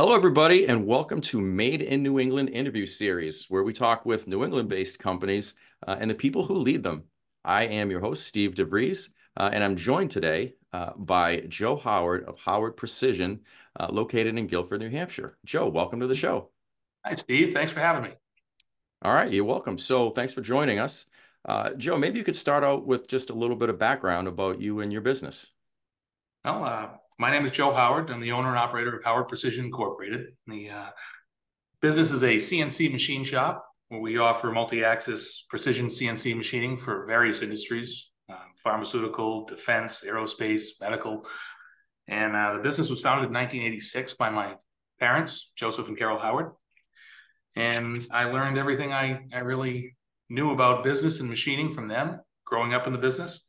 Hello, everybody, and welcome to Made in New England interview series, where we talk with New England-based companies uh, and the people who lead them. I am your host, Steve DeVries, uh, and I'm joined today uh, by Joe Howard of Howard Precision, uh, located in Gilford, New Hampshire. Joe, welcome to the show. Hi, Steve. Thanks for having me. All right, you're welcome. So, thanks for joining us. Uh, Joe, maybe you could start out with just a little bit of background about you and your business. Well, uh, my name is Joe Howard. I'm the owner and operator of Howard Precision Incorporated. The uh, business is a CNC machine shop where we offer multi-axis precision CNC machining for various industries, uh, pharmaceutical, defense, aerospace, medical. And uh, the business was founded in 1986 by my parents, Joseph and Carol Howard. And I learned everything I, I really knew about business and machining from them growing up in the business.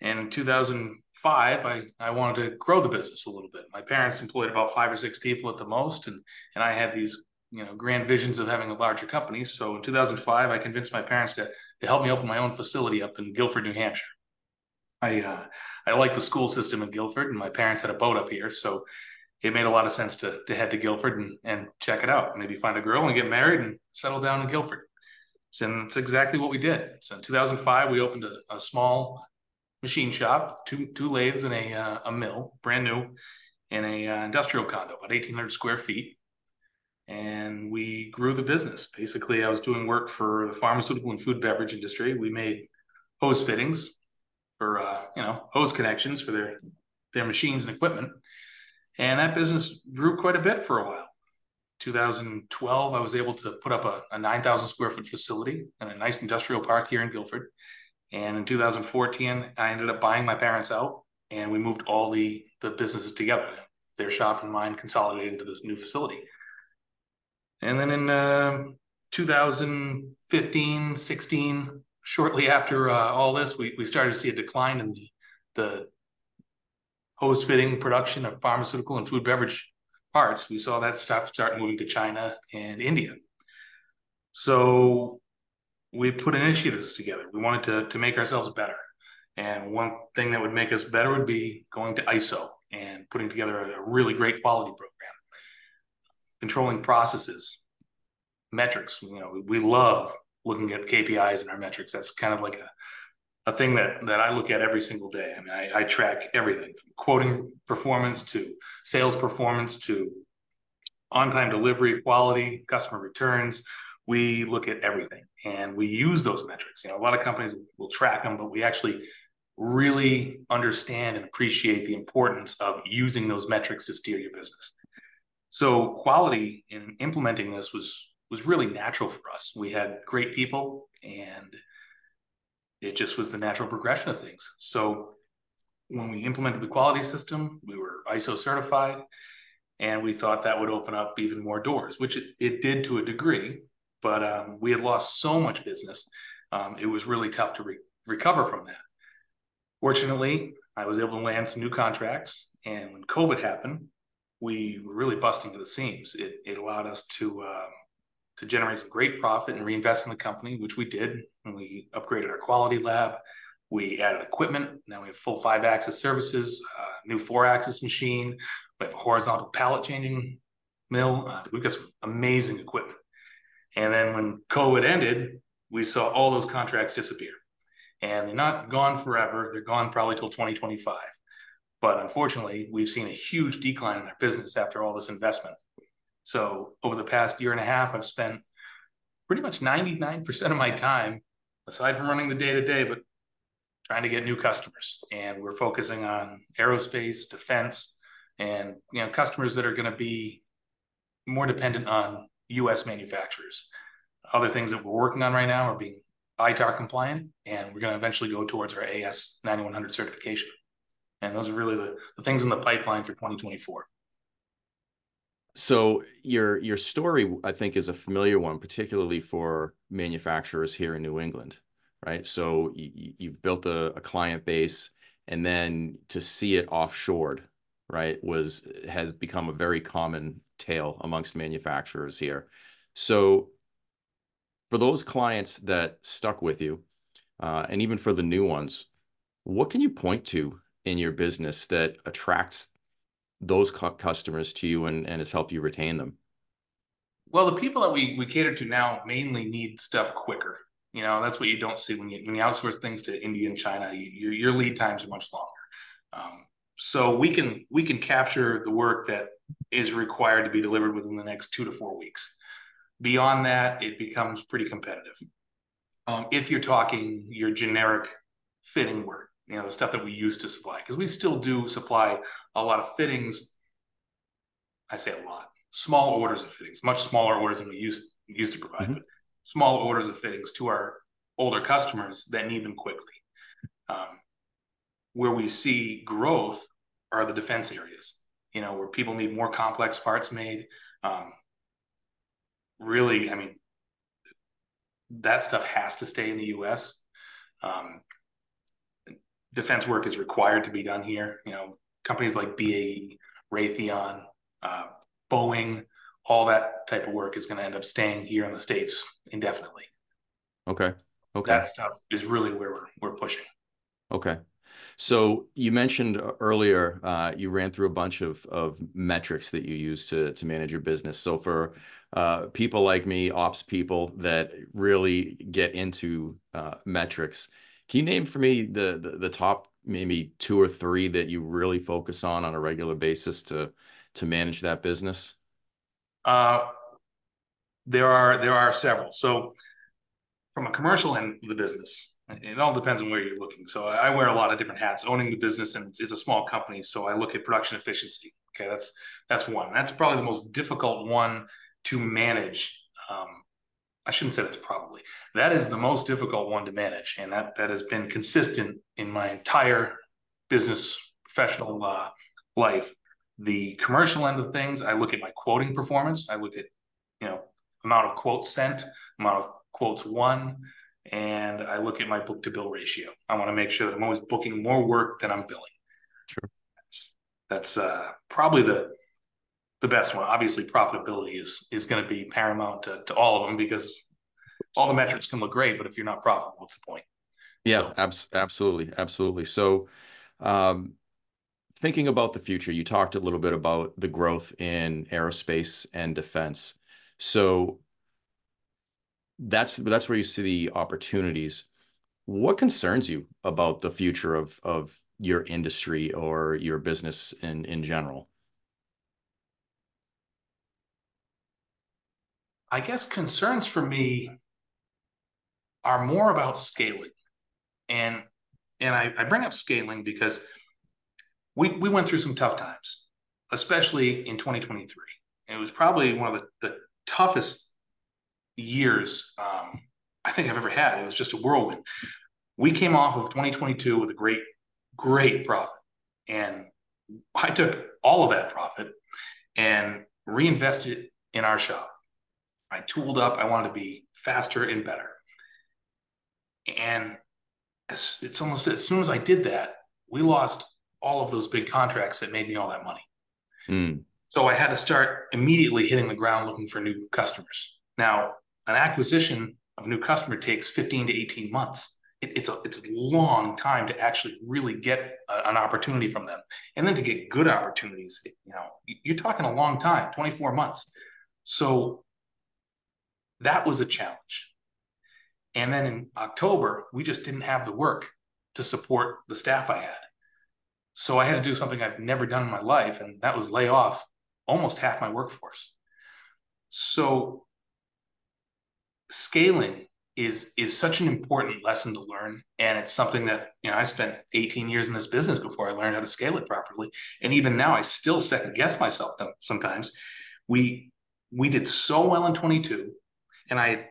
And in 2005, I, I wanted to grow the business a little bit. My parents employed about five or six people at the most, and, and I had these you know grand visions of having a larger company. So in 2005, I convinced my parents to, to help me open my own facility up in Gilford, New Hampshire. I uh, I like the school system in Gilford, and my parents had a boat up here, so it made a lot of sense to, to head to Gilford and, and check it out. Maybe find a girl and get married and settle down in Gilford. So that's exactly what we did. So in 2005, we opened a, a small machine shop, two two lathes and a uh, a mill, brand new, in a uh, industrial condo, about 1,800 square feet. And we grew the business. Basically, I was doing work for the pharmaceutical and food beverage industry. We made hose fittings for uh, you know hose connections for their their machines and equipment, and that business grew quite a bit for a while. 2012, I was able to put up a, a 9,000 square foot facility in a nice industrial park here in Gilford and in 2014, I ended up buying my parents out, and we moved all the the businesses together. Their shop and mine consolidated into this new facility. And then in uh, 2015, 16, shortly after uh, all this, we, we started to see a decline in the, the hose fitting production of pharmaceutical and food beverage parts. We saw that stuff start moving to China and India. So we put initiatives together. We wanted to, to make ourselves better. And one thing that would make us better would be going to ISO and putting together a, really great quality program, controlling processes, metrics. You know, we, we love looking at KPIs and our metrics. That's kind of like a, a thing that, that I look at every single day. I mean, I, I track everything from quoting performance to sales performance to on time delivery, quality, customer returns, we look at everything and we use those metrics. You know, a lot of companies will track them, but we actually really understand and appreciate the importance of using those metrics to steer your business. So quality in implementing this was was really natural for us. We had great people and it just was the natural progression of things. So when we implemented the quality system, we were ISO certified and we thought that would open up even more doors, which it, it did to a degree but um, we had lost so much business. Um, it was really tough to re- recover from that. Fortunately, I was able to land some new contracts, and when COVID happened, we were really busting to the seams. It, it allowed us to um, to generate some great profit and reinvest in the company, which we did. And we upgraded our quality lab. We added equipment. Now we have full five axis services, uh, new four axis machine. We have a horizontal pallet changing mill. Uh, we've got some amazing equipment. And then when COVID ended, we saw all those contracts disappear. And they're not gone forever. They're gone probably till 2025. But unfortunately, we've seen a huge decline in our business after all this investment. So over the past year and a half, I've spent pretty much 99% of my time, aside from running the day to day, but trying to get new customers. And we're focusing on aerospace, defense, and you know customers that are going to be more dependent on U.S. manufacturers. Other things that we're working on right now are being ITAR compliant, and we're going to eventually go towards our AS 9100 certification. And those are really the, the things in the pipeline for 2024. So your your story, I think, is a familiar one, particularly for manufacturers here in New England, right? So you, have built a, a client base, and then to see it offshored, right, was has become a very common tale amongst manufacturers here. So for those clients that stuck with you, uh, and even for the new ones, what can you point to in your business that attracts those cu customers to you and, and has helped you retain them? Well, the people that we we cater to now mainly need stuff quicker. You know, that's what you don't see when you when you outsource things to India and China. You, your lead times are much longer. Um, so we can we can capture the work that is required to be delivered within the next two to four weeks. Beyond that, it becomes pretty competitive. Um, if you're talking your generic fitting work, you know, the stuff that we used to supply, because we still do supply a lot of fittings. I say a lot, small orders of fittings, much smaller orders than we used used to provide, mm-hmm. but small orders of fittings to our older customers that need them quickly. Um, where we see growth are the defense areas, you know, where people need more complex parts made. Um, really, I mean, that stuff has to stay in the U.S. Um, defense work is required to be done here. You know, companies like BAE, Raytheon, uh, Boeing, all that type of work is going to end up staying here in the states indefinitely. Okay. Okay. That stuff is really where we're we're pushing. Okay. So you mentioned earlier uh, you ran through a bunch of of metrics that you use to to manage your business. So for uh, people like me, ops people that really get into uh, metrics, can you name for me the, the, the top maybe two or three that you really focus on on a regular basis to to manage that business? Uh, there are there are several. So from a commercial end of the business, it all depends on where you're looking. So I wear a lot of different hats. Owning the business and it's a small company, so I look at production efficiency. Okay, that's that's one. That's probably the most difficult one to manage. Um, I shouldn't say that's probably that is the most difficult one to manage, and that that has been consistent in my entire business professional uh, life. The commercial end of things, I look at my quoting performance. I look at you know amount of quotes sent, amount of quotes won and I look at my book to bill ratio. I want to make sure that I'm always booking more work than I'm billing. Sure. That's that's uh, probably the the best one. Obviously, profitability is is going to be paramount to, to all of them because all the metrics can look great, but if you're not profitable, what's the point? Yeah, so. abs- absolutely, absolutely. So, um, thinking about the future, you talked a little bit about the growth in aerospace and defense. So, that's that's where you see the opportunities. What concerns you about the future of of your industry or your business in in general? I guess concerns for me are more about scaling. And and I, I bring up scaling because we we went through some tough times, especially in 2023. It was probably one of the, the toughest years um, I think I've ever had. It was just a whirlwind. We came off of 2022 with a great, great profit. And I took all of that profit and reinvested it in our shop. I tooled up. I wanted to be faster and better. And as, it's almost as soon as I did that, we lost all of those big contracts that made me all that money. Mm. So I had to start immediately hitting the ground looking for new customers. Now, an acquisition of a new customer takes 15 to 18 months. It, it's a it's a long time to actually really get a, an opportunity from them, and then to get good opportunities. You know, you're talking a long time, 24 months. So that was a challenge. And then in October, we just didn't have the work to support the staff I had. So I had to do something I've never done in my life, and that was lay off almost half my workforce. So scaling is is such an important lesson to learn. And it's something that you know i spent 18 years in this business before i learned how to scale it properly. And even now i still second guess myself sometimes. We we did so well in 22 and i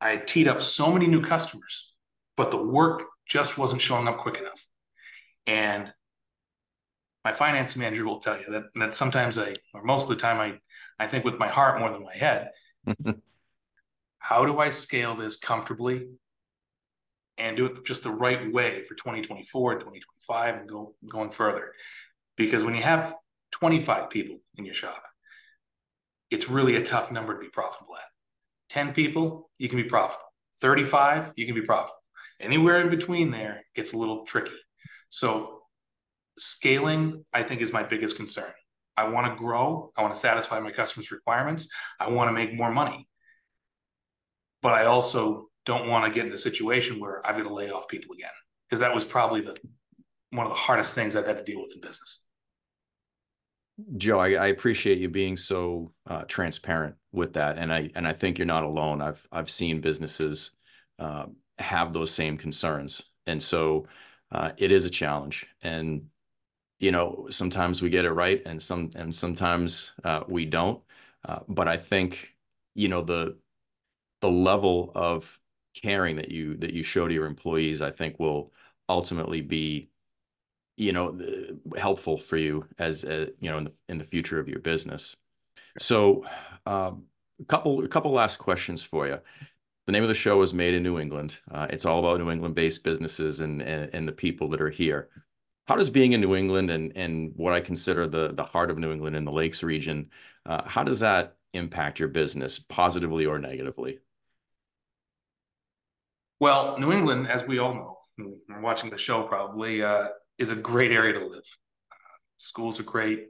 i teed up so many new customers but the work just wasn't showing up quick enough. And my finance manager will tell you that that sometimes i or most of the time i i think with my heart more than my head how do I scale this comfortably and do it just the right way for 2024 and 2025 and go going further? Because when you have 25 people in your shop, it's really a tough number to be profitable at. 10 people, you can be profitable. 35, you can be profitable. Anywhere in between there gets a little tricky. So scaling, I think, is my biggest concern. I want to grow. I want to satisfy my customers' requirements. I want to make more money. But I also don't want to get in a situation where I've got to lay off people again because that was probably the one of the hardest things I've had to deal with in business. Joe, I, I appreciate you being so uh, transparent with that, and I and I think you're not alone. I've I've seen businesses uh, have those same concerns, and so uh, it is a challenge. And you know, sometimes we get it right, and some and sometimes uh, we don't. Uh, but I think you know the the level of caring that you that you show to your employees, I think, will ultimately be you know helpful for you as a, you know in the in the future of your business. So, um, a couple a couple last questions for you. The name of the show is Made in New England. Uh, it's all about New England based businesses and, and and the people that are here. How does being in New England and and what I consider the the heart of New England in the Lakes region, uh, how does that impact your business positively or negatively? Well, New England, as we all know, we're watching the show probably, uh, is a great area to live. Uh, schools are great,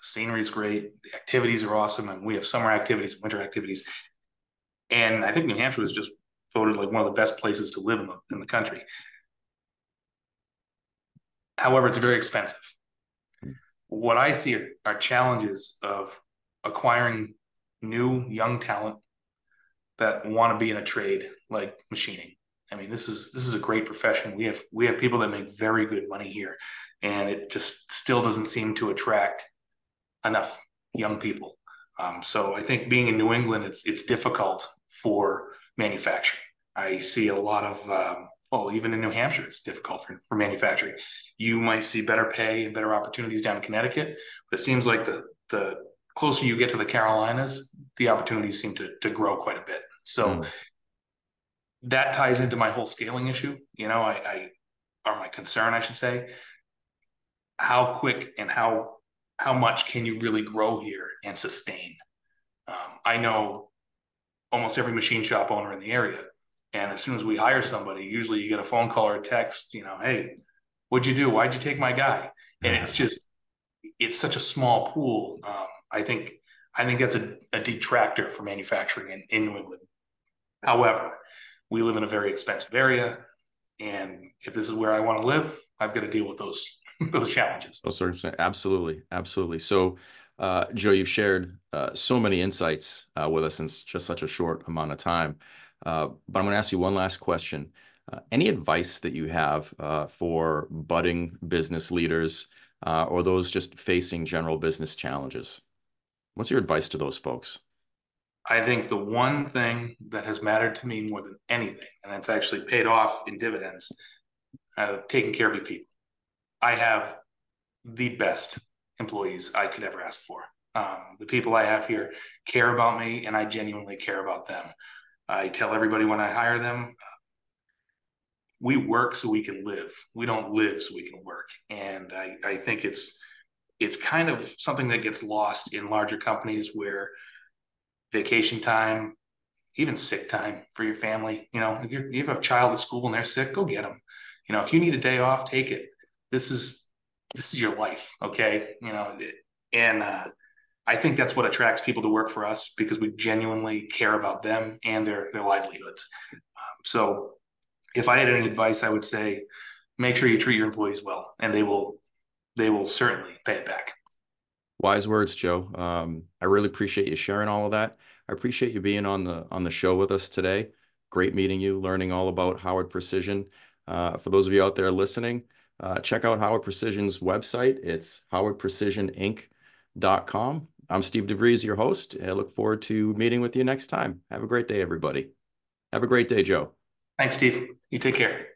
scenery is great, the activities are awesome, and we have summer activities, winter activities. And I think New Hampshire was just voted like one of the best places to live in the, in the country. However, it's very expensive. What I see are, are challenges of acquiring new young talent that want to be in a trade like machining I mean, this is this is a great profession. We have we have people that make very good money here, and it just still doesn't seem to attract enough young people. Um, so I think being in New England, it's it's difficult for manufacturing. I see a lot of um, well, even in New Hampshire, it's difficult for, for manufacturing. You might see better pay and better opportunities down in Connecticut, but it seems like the the closer you get to the Carolinas, the opportunities seem to to grow quite a bit. So mm that ties into my whole scaling issue. You know, I, I or my concern, I should say. How quick and how how much can you really grow here and sustain? Um, I know almost every machine shop owner in the area, and as soon as we hire somebody, usually you get a phone call or a text. You know, hey, what'd you do? Why'd you take my guy? And it's just it's such a small pool. Um, I think I think that's a, a detractor for manufacturing in, in New England. However, we live in a very expensive area, and if this is where I want to live, I've got to deal with those those challenges. Those circumstances, absolutely, absolutely. So, uh, Joe, you've shared uh, so many insights uh, with us in just such a short amount of time. Uh, but I'm going to ask you one last question. Uh, any advice that you have uh, for budding business leaders or those just facing general business challenges? What's your advice to those folks? I think the one thing that has mattered to me more than anything, and it's actually paid off in dividends, uh, taking care of your people. I have the best employees I could ever ask for. Um, the people I have here care about me, and I genuinely care about them. I tell everybody when I hire them, we work so we can live. We don't live so we can work. And I, I think it's it's kind of something that gets lost in larger companies where vacation time, even sick time for your family. You know, if you have a child at school and they're sick, go get them. You know, if you need a day off, take it. This is this is your life, okay? You know, and uh, I think that's what attracts people to work for us because we genuinely care about them and their their livelihoods. Um, so, if I had any advice, I would say make sure you treat your employees well, and they will they will certainly pay it back. Wise words, Joe. Um, I really appreciate you sharing all of that. I appreciate you being on the on the show with us today. Great meeting you, learning all about Howard Precision. Uh, for those of you out there listening, uh, check out Howard Precision's website. It's howardprecisioninc.com. I'm Steve DeVries, your host. I look forward to meeting with you next time. Have a great day, everybody. Have a great day, Joe. Thanks, Steve. You take care.